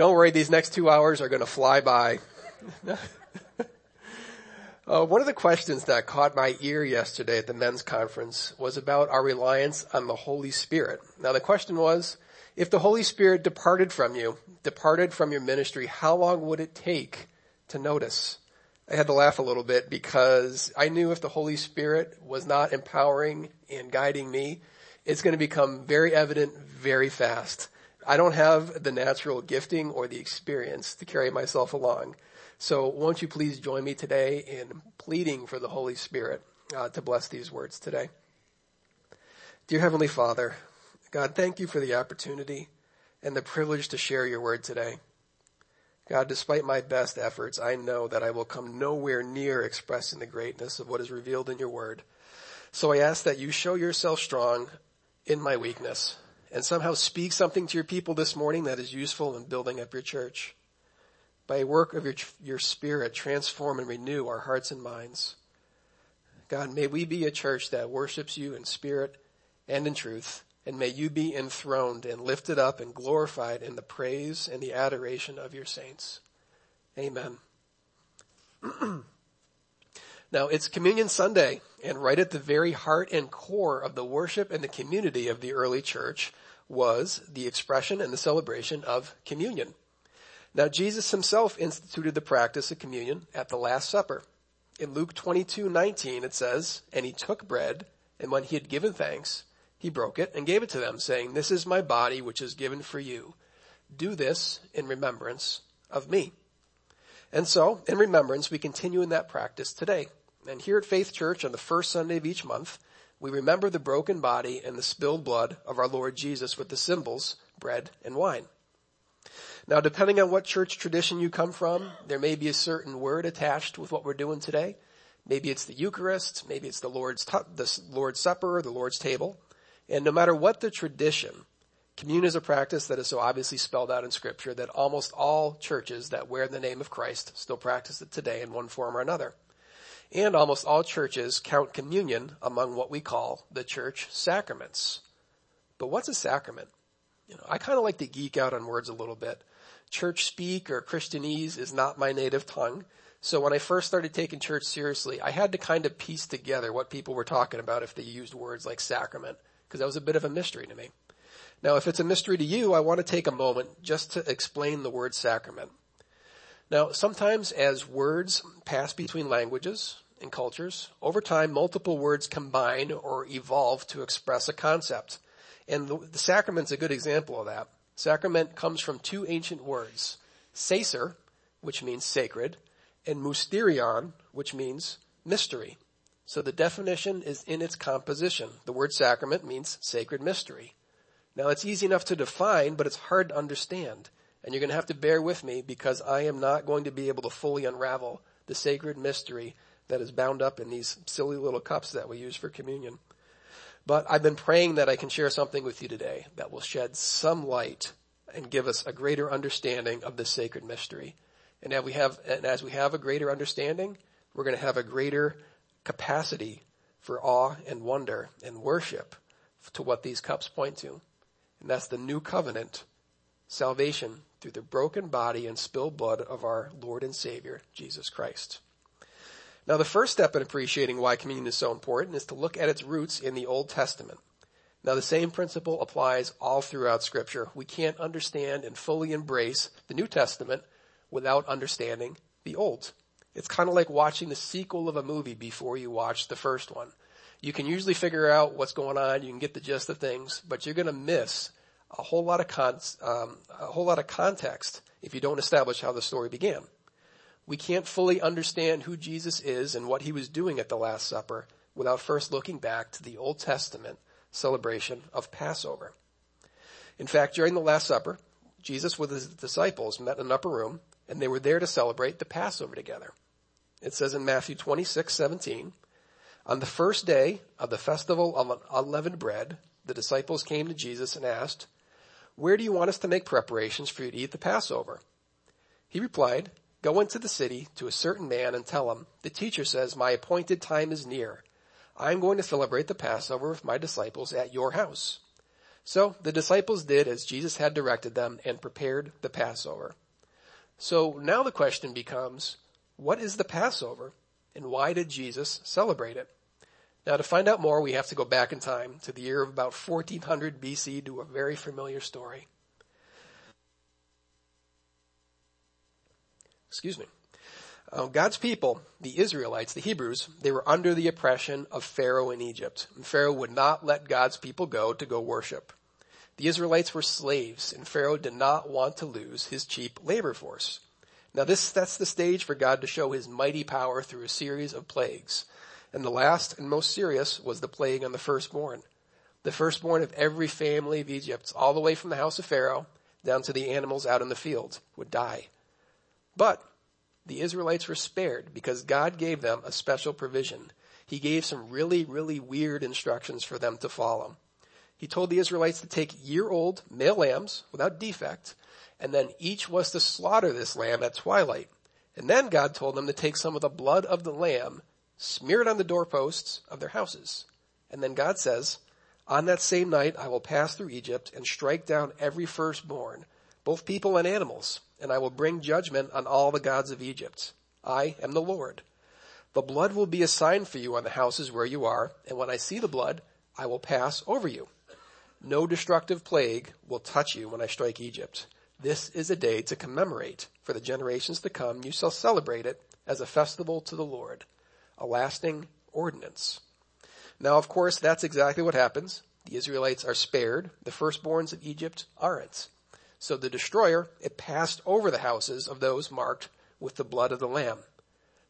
Don't worry, these next two hours are going to fly by. uh, one of the questions that caught my ear yesterday at the men's conference was about our reliance on the Holy Spirit. Now the question was, if the Holy Spirit departed from you, departed from your ministry, how long would it take to notice? I had to laugh a little bit because I knew if the Holy Spirit was not empowering and guiding me, it's going to become very evident very fast. I don't have the natural gifting or the experience to carry myself along. So won't you please join me today in pleading for the Holy Spirit uh, to bless these words today. Dear Heavenly Father, God, thank you for the opportunity and the privilege to share your word today. God, despite my best efforts, I know that I will come nowhere near expressing the greatness of what is revealed in your word. So I ask that you show yourself strong in my weakness and somehow speak something to your people this morning that is useful in building up your church. By a work of your, your spirit, transform and renew our hearts and minds. God, may we be a church that worships you in spirit and in truth, and may you be enthroned and lifted up and glorified in the praise and the adoration of your saints. Amen. now it's Communion Sunday, and right at the very heart and core of the worship and the community of the early church was the expression and the celebration of communion. Now Jesus himself instituted the practice of communion at the Last Supper. In Luke 22:19 it says, "And he took bread, and when he had given thanks, he broke it and gave it to them, saying, This is my body which is given for you. Do this in remembrance of me." And so, in remembrance, we continue in that practice today. And here at Faith Church on the first Sunday of each month, we remember the broken body and the spilled blood of our Lord Jesus with the symbols, bread and wine. Now depending on what church tradition you come from, there may be a certain word attached with what we're doing today. Maybe it's the Eucharist, maybe it's the Lord's, the Lord's Supper, the Lord's table. And no matter what the tradition, communion is a practice that is so obviously spelled out in scripture that almost all churches that wear the name of Christ still practice it today in one form or another. And almost all churches count communion among what we call the church sacraments. But what's a sacrament? You know, I kind of like to geek out on words a little bit. Church speak or Christianese is not my native tongue. So when I first started taking church seriously, I had to kind of piece together what people were talking about if they used words like sacrament, because that was a bit of a mystery to me. Now if it's a mystery to you, I want to take a moment just to explain the word sacrament. Now, sometimes as words pass between languages and cultures, over time multiple words combine or evolve to express a concept. And the, the sacrament's a good example of that. Sacrament comes from two ancient words, sacer, which means sacred, and mysterion, which means mystery. So the definition is in its composition. The word sacrament means sacred mystery. Now it's easy enough to define, but it's hard to understand. And you're going to have to bear with me because I am not going to be able to fully unravel the sacred mystery that is bound up in these silly little cups that we use for communion. But I've been praying that I can share something with you today that will shed some light and give us a greater understanding of this sacred mystery. And as we have, and as we have a greater understanding, we're going to have a greater capacity for awe and wonder and worship to what these cups point to. And that's the new covenant salvation through the broken body and spilled blood of our Lord and Savior, Jesus Christ. Now the first step in appreciating why communion is so important is to look at its roots in the Old Testament. Now the same principle applies all throughout scripture. We can't understand and fully embrace the New Testament without understanding the Old. It's kind of like watching the sequel of a movie before you watch the first one. You can usually figure out what's going on, you can get the gist of things, but you're gonna miss a whole lot of con- um, a whole lot of context if you don't establish how the story began. We can't fully understand who Jesus is and what he was doing at the Last Supper without first looking back to the Old Testament celebration of Passover. In fact, during the Last Supper, Jesus with his disciples met in an upper room and they were there to celebrate the Passover together. It says in Matthew 26, 17, on the first day of the festival of unleavened bread, the disciples came to Jesus and asked, where do you want us to make preparations for you to eat the Passover? He replied, go into the city to a certain man and tell him, the teacher says my appointed time is near. I'm going to celebrate the Passover with my disciples at your house. So the disciples did as Jesus had directed them and prepared the Passover. So now the question becomes, what is the Passover and why did Jesus celebrate it? Now to find out more, we have to go back in time to the year of about 1400 BC to a very familiar story. Excuse me. Uh, God's people, the Israelites, the Hebrews, they were under the oppression of Pharaoh in Egypt. And Pharaoh would not let God's people go to go worship. The Israelites were slaves and Pharaoh did not want to lose his cheap labor force. Now this sets the stage for God to show his mighty power through a series of plagues. And the last and most serious was the plague on the firstborn. The firstborn of every family of Egypt, all the way from the house of Pharaoh down to the animals out in the field, would die. But the Israelites were spared because God gave them a special provision. He gave some really, really weird instructions for them to follow. He told the Israelites to take year-old male lambs without defect, and then each was to slaughter this lamb at twilight. And then God told them to take some of the blood of the lamb, smear it on the doorposts of their houses. And then God says, on that same night I will pass through Egypt and strike down every firstborn, both people and animals, and I will bring judgment on all the gods of Egypt. I am the Lord. The blood will be a sign for you on the houses where you are, and when I see the blood, I will pass over you. No destructive plague will touch you when I strike Egypt. This is a day to commemorate. For the generations to come, you shall celebrate it as a festival to the Lord, a lasting ordinance. Now, of course, that's exactly what happens. The Israelites are spared. The firstborns of Egypt aren't. So the destroyer, it passed over the houses of those marked with the blood of the lamb.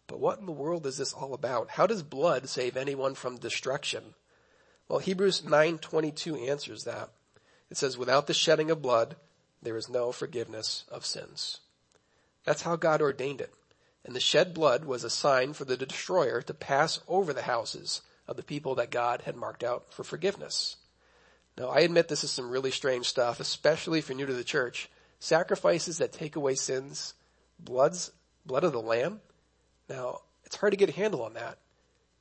But what in the world is this all about? How does blood save anyone from destruction? Well, Hebrews 9:22 answers that. It says, without the shedding of blood, there is no forgiveness of sins. That's how God ordained it. And the shed blood was a sign for the destroyer to pass over the houses of the people that God had marked out for forgiveness. Now I admit this is some really strange stuff, especially if you're new to the church. Sacrifices that take away sins, blood's, blood of the lamb. Now it's hard to get a handle on that.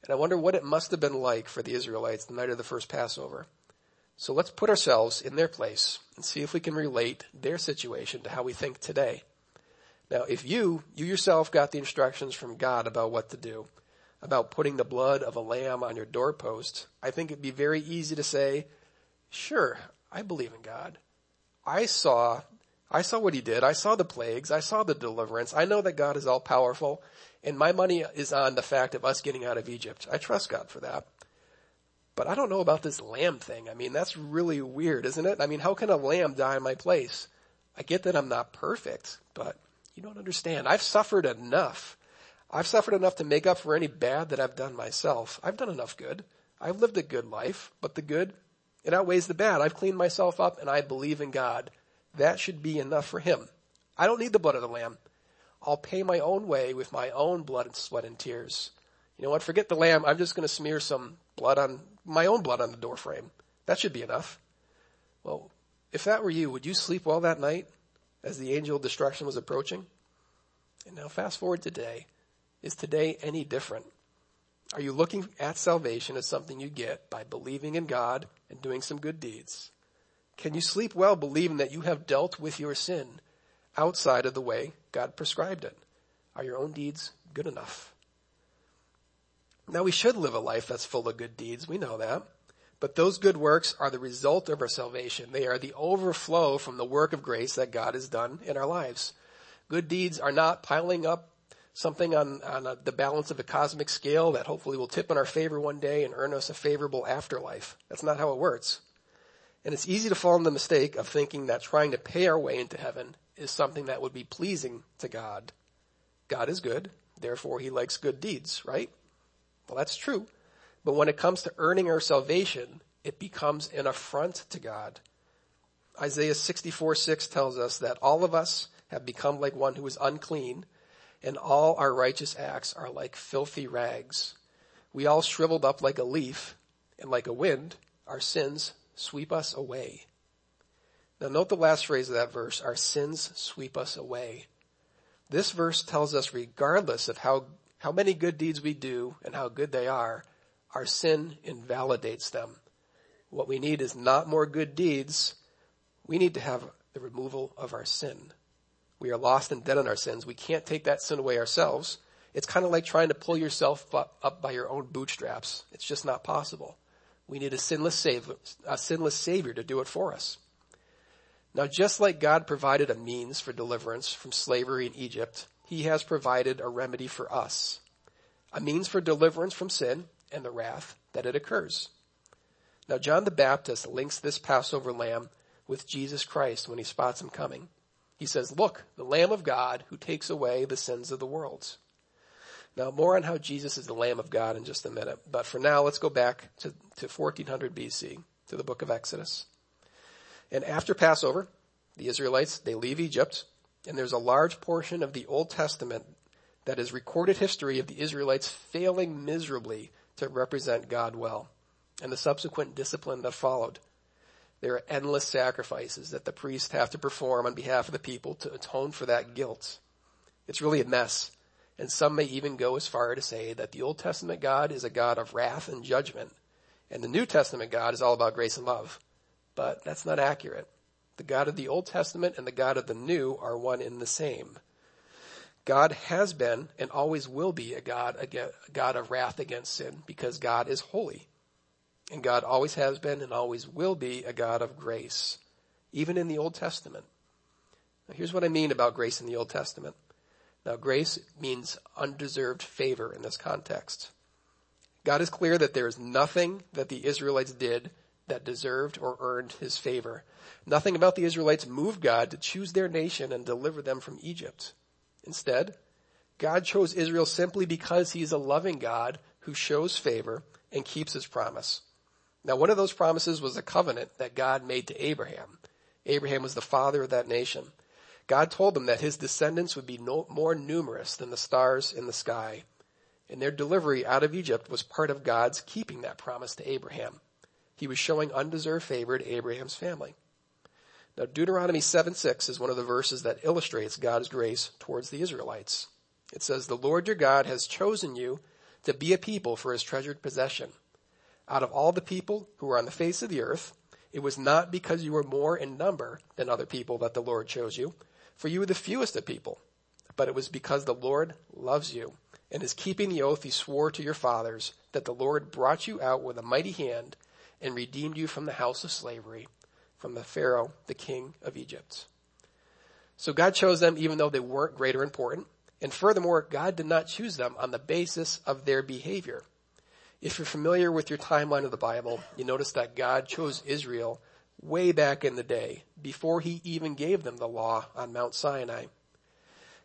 And I wonder what it must have been like for the Israelites the night of the first Passover. So let's put ourselves in their place and see if we can relate their situation to how we think today. Now, if you, you yourself got the instructions from God about what to do, about putting the blood of a lamb on your doorpost, I think it'd be very easy to say, Sure, I believe in God. I saw, I saw what he did. I saw the plagues. I saw the deliverance. I know that God is all powerful and my money is on the fact of us getting out of Egypt. I trust God for that. But I don't know about this lamb thing. I mean, that's really weird, isn't it? I mean, how can a lamb die in my place? I get that I'm not perfect, but you don't understand. I've suffered enough. I've suffered enough to make up for any bad that I've done myself. I've done enough good. I've lived a good life, but the good it outweighs the bad. I've cleaned myself up and I believe in God. That should be enough for him. I don't need the blood of the lamb. I'll pay my own way with my own blood and sweat and tears. You know what? Forget the lamb. I'm just going to smear some blood on my own blood on the door frame. That should be enough. Well, if that were you, would you sleep well that night as the angel of destruction was approaching? And now fast forward today. Is today any different? Are you looking at salvation as something you get by believing in God and doing some good deeds? Can you sleep well believing that you have dealt with your sin outside of the way God prescribed it? Are your own deeds good enough? Now we should live a life that's full of good deeds. We know that. But those good works are the result of our salvation. They are the overflow from the work of grace that God has done in our lives. Good deeds are not piling up something on, on a, the balance of a cosmic scale that hopefully will tip in our favor one day and earn us a favorable afterlife. That's not how it works. And it's easy to fall into the mistake of thinking that trying to pay our way into heaven is something that would be pleasing to God. God is good, therefore he likes good deeds, right? Well, that's true. But when it comes to earning our salvation, it becomes an affront to God. Isaiah 64 6 tells us that all of us have become like one who is unclean and all our righteous acts are like filthy rags. We all shriveled up like a leaf, and like a wind, our sins sweep us away. Now note the last phrase of that verse, our sins sweep us away. This verse tells us regardless of how, how many good deeds we do and how good they are, our sin invalidates them. What we need is not more good deeds. We need to have the removal of our sin. We are lost and dead in our sins. We can't take that sin away ourselves. It's kind of like trying to pull yourself up, by your own bootstraps. It's just not possible. We need a sinless a sinless savior to do it for us. Now just like God provided a means for deliverance from slavery in Egypt, he has provided a remedy for us. A means for deliverance from sin and the wrath that it occurs. Now John the Baptist links this Passover lamb with Jesus Christ when he spots him coming. He says, look, the Lamb of God who takes away the sins of the world. Now more on how Jesus is the Lamb of God in just a minute, but for now let's go back to, to 1400 BC, to the book of Exodus. And after Passover, the Israelites, they leave Egypt, and there's a large portion of the Old Testament that is recorded history of the Israelites failing miserably to represent God well, and the subsequent discipline that followed. There are endless sacrifices that the priests have to perform on behalf of the people to atone for that guilt. It's really a mess. And some may even go as far to say that the Old Testament God is a God of wrath and judgment, and the New Testament God is all about grace and love. But that's not accurate. The God of the Old Testament and the God of the New are one in the same. God has been and always will be a God, a God of wrath against sin because God is holy. And God always has been and always will be a God of grace, even in the Old Testament. Now here's what I mean about grace in the Old Testament. Now grace means undeserved favor in this context. God is clear that there is nothing that the Israelites did that deserved or earned his favor. Nothing about the Israelites moved God to choose their nation and deliver them from Egypt. Instead, God chose Israel simply because he is a loving God who shows favor and keeps his promise. Now one of those promises was a covenant that God made to Abraham. Abraham was the father of that nation. God told them that his descendants would be no, more numerous than the stars in the sky. And their delivery out of Egypt was part of God's keeping that promise to Abraham. He was showing undeserved favor to Abraham's family. Now Deuteronomy 7 6 is one of the verses that illustrates God's grace towards the Israelites. It says, the Lord your God has chosen you to be a people for his treasured possession out of all the people who were on the face of the earth, it was not because you were more in number than other people that the Lord chose you, for you were the fewest of people, but it was because the Lord loves you and is keeping the oath he swore to your fathers that the Lord brought you out with a mighty hand and redeemed you from the house of slavery, from the Pharaoh, the king of Egypt. So God chose them even though they weren't great or important. And furthermore, God did not choose them on the basis of their behavior. If you're familiar with your timeline of the Bible, you notice that God chose Israel way back in the day, before he even gave them the law on Mount Sinai.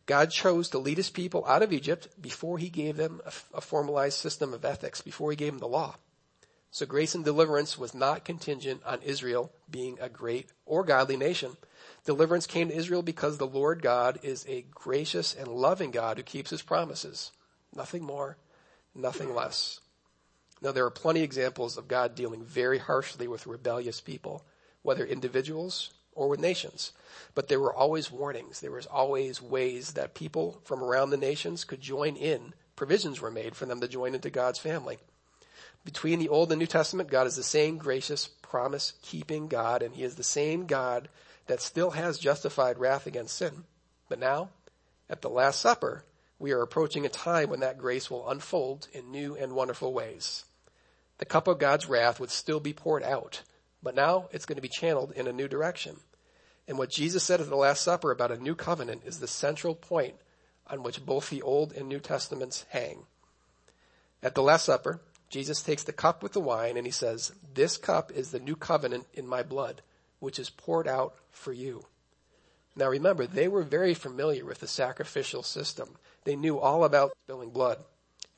God chose to lead his people out of Egypt before he gave them a, a, formalized system of ethics, before he gave them the law. So grace and deliverance was not contingent on Israel being a great or godly nation. Deliverance came to Israel because the Lord God is a gracious and loving God who keeps his promises. Nothing more, nothing less. Now there are plenty of examples of God dealing very harshly with rebellious people, whether individuals or with nations. But there were always warnings. There was always ways that people from around the nations could join in. Provisions were made for them to join into God's family. Between the Old and New Testament, God is the same gracious, promise keeping God, and He is the same God that still has justified wrath against sin. But now, at the Last Supper, we are approaching a time when that grace will unfold in new and wonderful ways the cup of God's wrath would still be poured out, but now it's going to be channeled in a new direction. And what Jesus said at the Last Supper about a new covenant is the central point on which both the Old and New Testaments hang. At the Last Supper, Jesus takes the cup with the wine and he says, this cup is the new covenant in my blood, which is poured out for you. Now remember, they were very familiar with the sacrificial system. They knew all about spilling blood.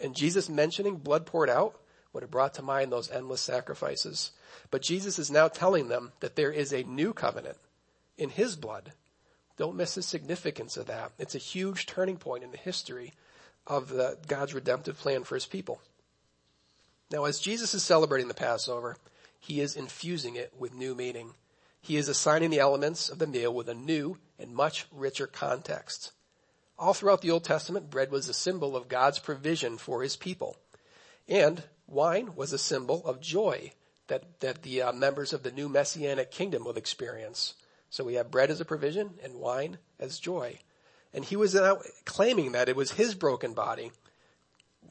And Jesus mentioning blood poured out would have brought to mind those endless sacrifices. But Jesus is now telling them that there is a new covenant in his blood. Don't miss the significance of that. It's a huge turning point in the history of the, God's redemptive plan for his people. Now as Jesus is celebrating the Passover, he is infusing it with new meaning. He is assigning the elements of the meal with a new and much richer context. All throughout the Old Testament, bread was a symbol of God's provision for his people. And Wine was a symbol of joy that, that the uh, members of the new messianic kingdom will experience. So we have bread as a provision and wine as joy. And he was claiming that it was his broken body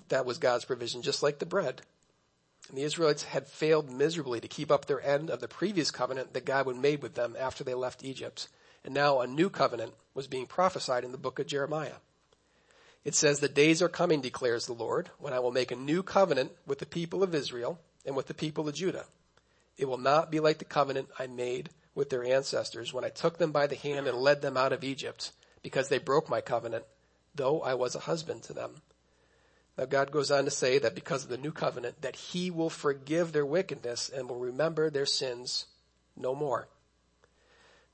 that was God's provision, just like the bread. And the Israelites had failed miserably to keep up their end of the previous covenant that God had made with them after they left Egypt. And now a new covenant was being prophesied in the book of Jeremiah. It says, the days are coming, declares the Lord, when I will make a new covenant with the people of Israel and with the people of Judah. It will not be like the covenant I made with their ancestors when I took them by the hand and led them out of Egypt because they broke my covenant, though I was a husband to them. Now God goes on to say that because of the new covenant, that he will forgive their wickedness and will remember their sins no more.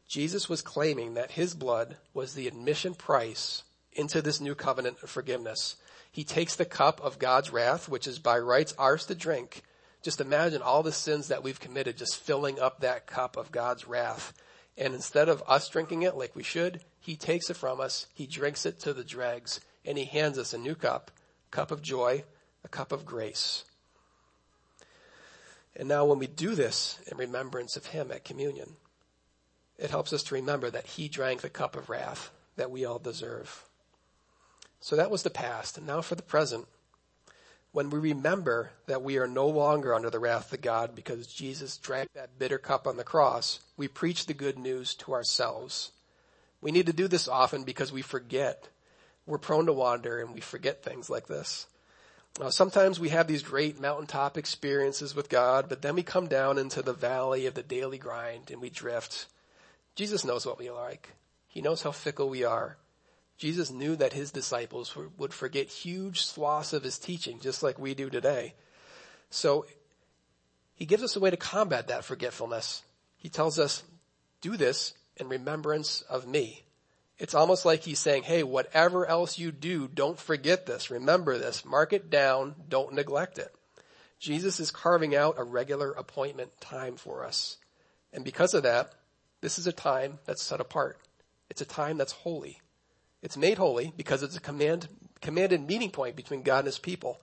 Jesus was claiming that his blood was the admission price into this new covenant of forgiveness. He takes the cup of God's wrath, which is by rights ours to drink. Just imagine all the sins that we've committed just filling up that cup of God's wrath. And instead of us drinking it like we should, he takes it from us, he drinks it to the dregs, and he hands us a new cup cup of joy, a cup of grace. And now when we do this in remembrance of him at communion, it helps us to remember that he drank the cup of wrath that we all deserve. So that was the past. And now for the present. When we remember that we are no longer under the wrath of God because Jesus drank that bitter cup on the cross, we preach the good news to ourselves. We need to do this often because we forget we're prone to wander and we forget things like this. Uh, sometimes we have these great mountaintop experiences with God, but then we come down into the valley of the daily grind and we drift. Jesus knows what we are like. He knows how fickle we are. Jesus knew that his disciples would forget huge swaths of his teaching, just like we do today. So he gives us a way to combat that forgetfulness. He tells us, do this in remembrance of me. It's almost like he's saying, hey, whatever else you do, don't forget this. Remember this. Mark it down. Don't neglect it. Jesus is carving out a regular appointment time for us. And because of that, this is a time that's set apart. It's a time that's holy. It's made holy because it's a command, commanded meeting point between God and his people.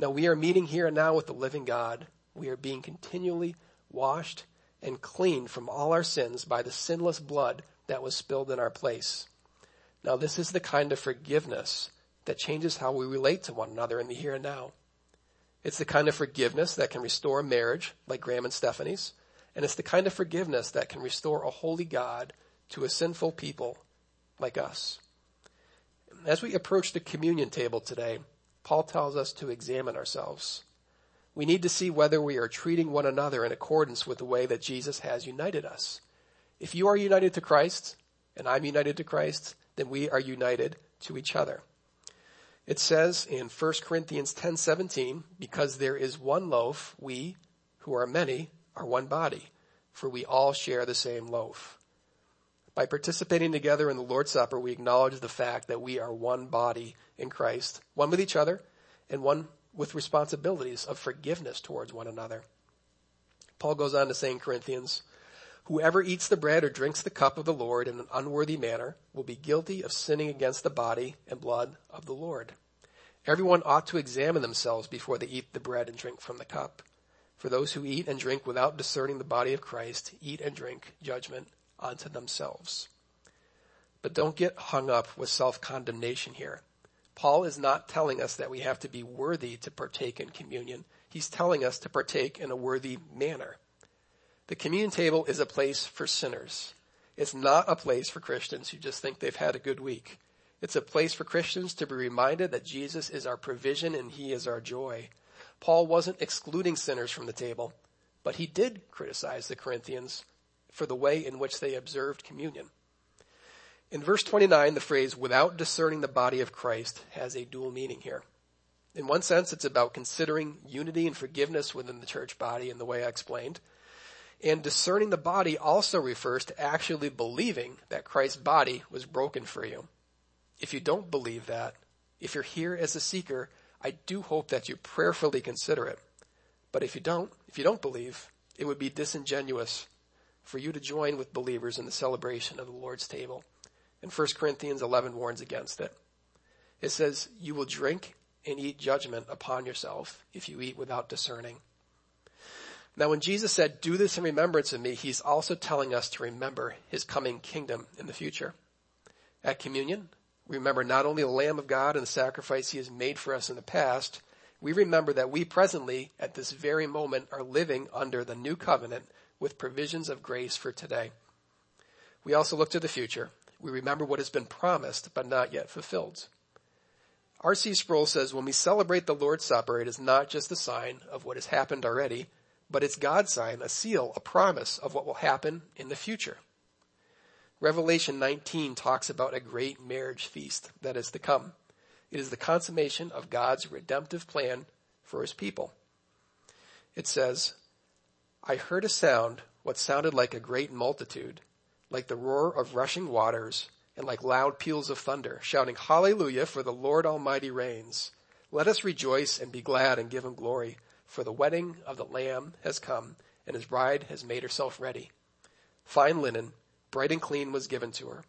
Now we are meeting here and now with the living God. We are being continually washed and cleaned from all our sins by the sinless blood that was spilled in our place. Now this is the kind of forgiveness that changes how we relate to one another in the here and now. It's the kind of forgiveness that can restore a marriage like Graham and Stephanie's. And it's the kind of forgiveness that can restore a holy God to a sinful people like us. As we approach the communion table today, Paul tells us to examine ourselves. We need to see whether we are treating one another in accordance with the way that Jesus has united us. If you are united to Christ and I'm united to Christ, then we are united to each other. It says in 1 Corinthians 10:17, because there is one loaf, we who are many are one body, for we all share the same loaf. By participating together in the Lord's Supper, we acknowledge the fact that we are one body in Christ, one with each other and one with responsibilities of forgiveness towards one another. Paul goes on to say in Corinthians, Whoever eats the bread or drinks the cup of the Lord in an unworthy manner will be guilty of sinning against the body and blood of the Lord. Everyone ought to examine themselves before they eat the bread and drink from the cup. For those who eat and drink without discerning the body of Christ eat and drink judgment unto themselves. But don't get hung up with self-condemnation here. Paul is not telling us that we have to be worthy to partake in communion. He's telling us to partake in a worthy manner. The communion table is a place for sinners. It's not a place for Christians who just think they've had a good week. It's a place for Christians to be reminded that Jesus is our provision and He is our joy. Paul wasn't excluding sinners from the table, but he did criticize the Corinthians for the way in which they observed communion. In verse 29, the phrase, without discerning the body of Christ has a dual meaning here. In one sense, it's about considering unity and forgiveness within the church body in the way I explained. And discerning the body also refers to actually believing that Christ's body was broken for you. If you don't believe that, if you're here as a seeker, I do hope that you prayerfully consider it. But if you don't, if you don't believe, it would be disingenuous for you to join with believers in the celebration of the Lord's table. And 1 Corinthians 11 warns against it. It says, you will drink and eat judgment upon yourself if you eat without discerning. Now when Jesus said, do this in remembrance of me, he's also telling us to remember his coming kingdom in the future. At communion, we remember not only the Lamb of God and the sacrifice he has made for us in the past, we remember that we presently, at this very moment, are living under the new covenant with provisions of grace for today. We also look to the future. We remember what has been promised but not yet fulfilled. R.C. Sproul says when we celebrate the Lord's Supper, it is not just a sign of what has happened already, but it's God's sign, a seal, a promise of what will happen in the future. Revelation 19 talks about a great marriage feast that is to come. It is the consummation of God's redemptive plan for his people. It says, I heard a sound, what sounded like a great multitude, like the roar of rushing waters, and like loud peals of thunder, shouting, Hallelujah, for the Lord Almighty reigns. Let us rejoice and be glad and give him glory for the wedding of the Lamb has come, and his bride has made herself ready. Fine linen, bright and clean, was given to her.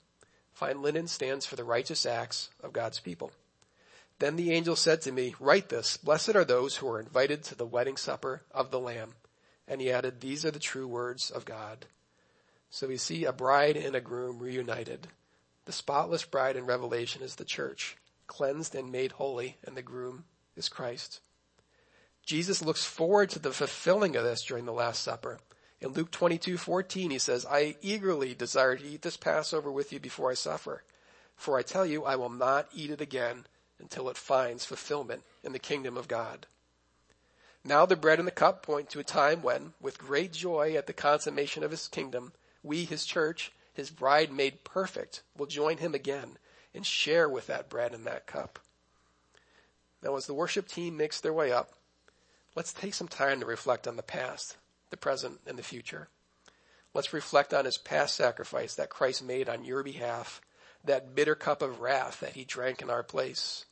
Fine linen stands for the righteous acts of God's people. Then the angel said to me, write this, blessed are those who are invited to the wedding supper of the Lamb. And he added, these are the true words of God. So we see a bride and a groom reunited. The spotless bride in Revelation is the church, cleansed and made holy, and the groom is Christ. Jesus looks forward to the fulfilling of this during the Last Supper. In Luke 22, 14, he says, I eagerly desire to eat this Passover with you before I suffer. For I tell you, I will not eat it again until it finds fulfillment in the kingdom of God. Now the bread and the cup point to a time when, with great joy at the consummation of his kingdom, we, his church, his bride made perfect, will join him again and share with that bread and that cup. Now as the worship team makes their way up, Let's take some time to reflect on the past, the present, and the future. Let's reflect on his past sacrifice that Christ made on your behalf, that bitter cup of wrath that he drank in our place.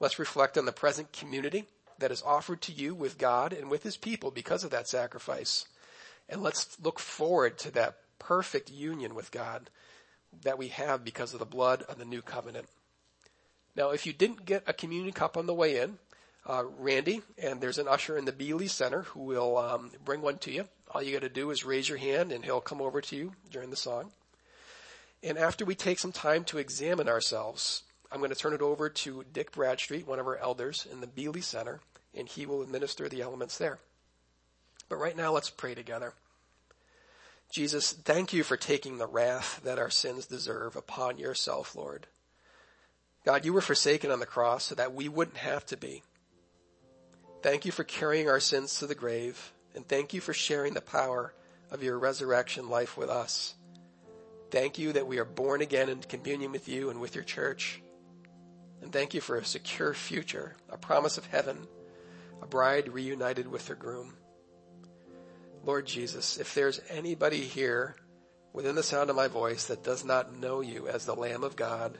Let's reflect on the present community that is offered to you with God and with his people because of that sacrifice. And let's look forward to that perfect union with God that we have because of the blood of the new covenant. Now, if you didn't get a communion cup on the way in, uh, Randy, and there's an usher in the Bealey Center who will um, bring one to you. All you got to do is raise your hand, and he'll come over to you during the song. And after we take some time to examine ourselves, I'm going to turn it over to Dick Bradstreet, one of our elders in the Bealey Center, and he will administer the elements there. But right now, let's pray together. Jesus, thank you for taking the wrath that our sins deserve upon yourself, Lord. God, you were forsaken on the cross so that we wouldn't have to be. Thank you for carrying our sins to the grave, and thank you for sharing the power of your resurrection life with us. Thank you that we are born again in communion with you and with your church. And thank you for a secure future, a promise of heaven, a bride reunited with her groom. Lord Jesus, if there's anybody here within the sound of my voice that does not know you as the Lamb of God,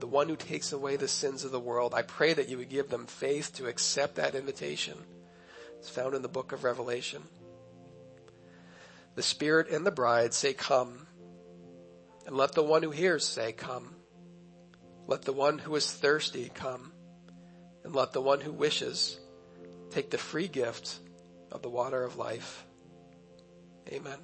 the one who takes away the sins of the world. I pray that you would give them faith to accept that invitation. It's found in the book of Revelation. The Spirit and the bride say, come. And let the one who hears say, come. Let the one who is thirsty come. And let the one who wishes take the free gift of the water of life. Amen.